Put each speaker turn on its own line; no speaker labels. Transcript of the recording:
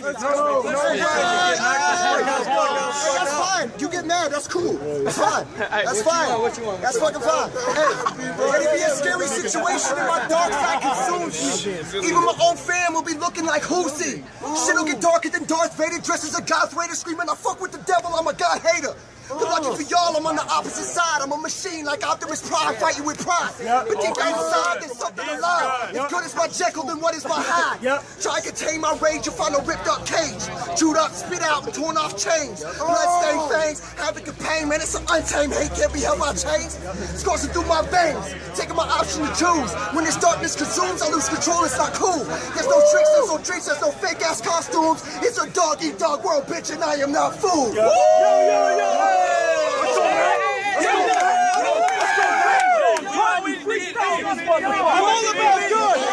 No, no, That's fine. You get mad. That's cool. That's fine. That's fine. That's fucking fine. Hey, let it be a scary situation and my dark side consumes me. Even my own fam will be looking like Hoosie. Shit'll get darker than Darth Vader dressed as a Darth Vader screaming, I fuck with the devil, I'm a God hater. But lucky for y'all, I'm on the opposite side. I'm a machine like Optimus Prime, fighting with pride. But deep inside, there's something alive. Good as my Jekyll, then what is my Hyde? Try to contain my rage, you'll find a ripped up cage. Chewed up, spit out, and torn off chains. Bloodstained fangs, havoc of pain, man, it's an untamed hate, can't be held by chains. It's coursing through my veins, taking my option to choose. When this darkness consumes, I lose control, it's not cool. There's no tricks, there's no drinks, there's no fake ass costumes. It's a dog eat dog world, bitch, and I am not food. Yo, yo, yo. I'm all about good.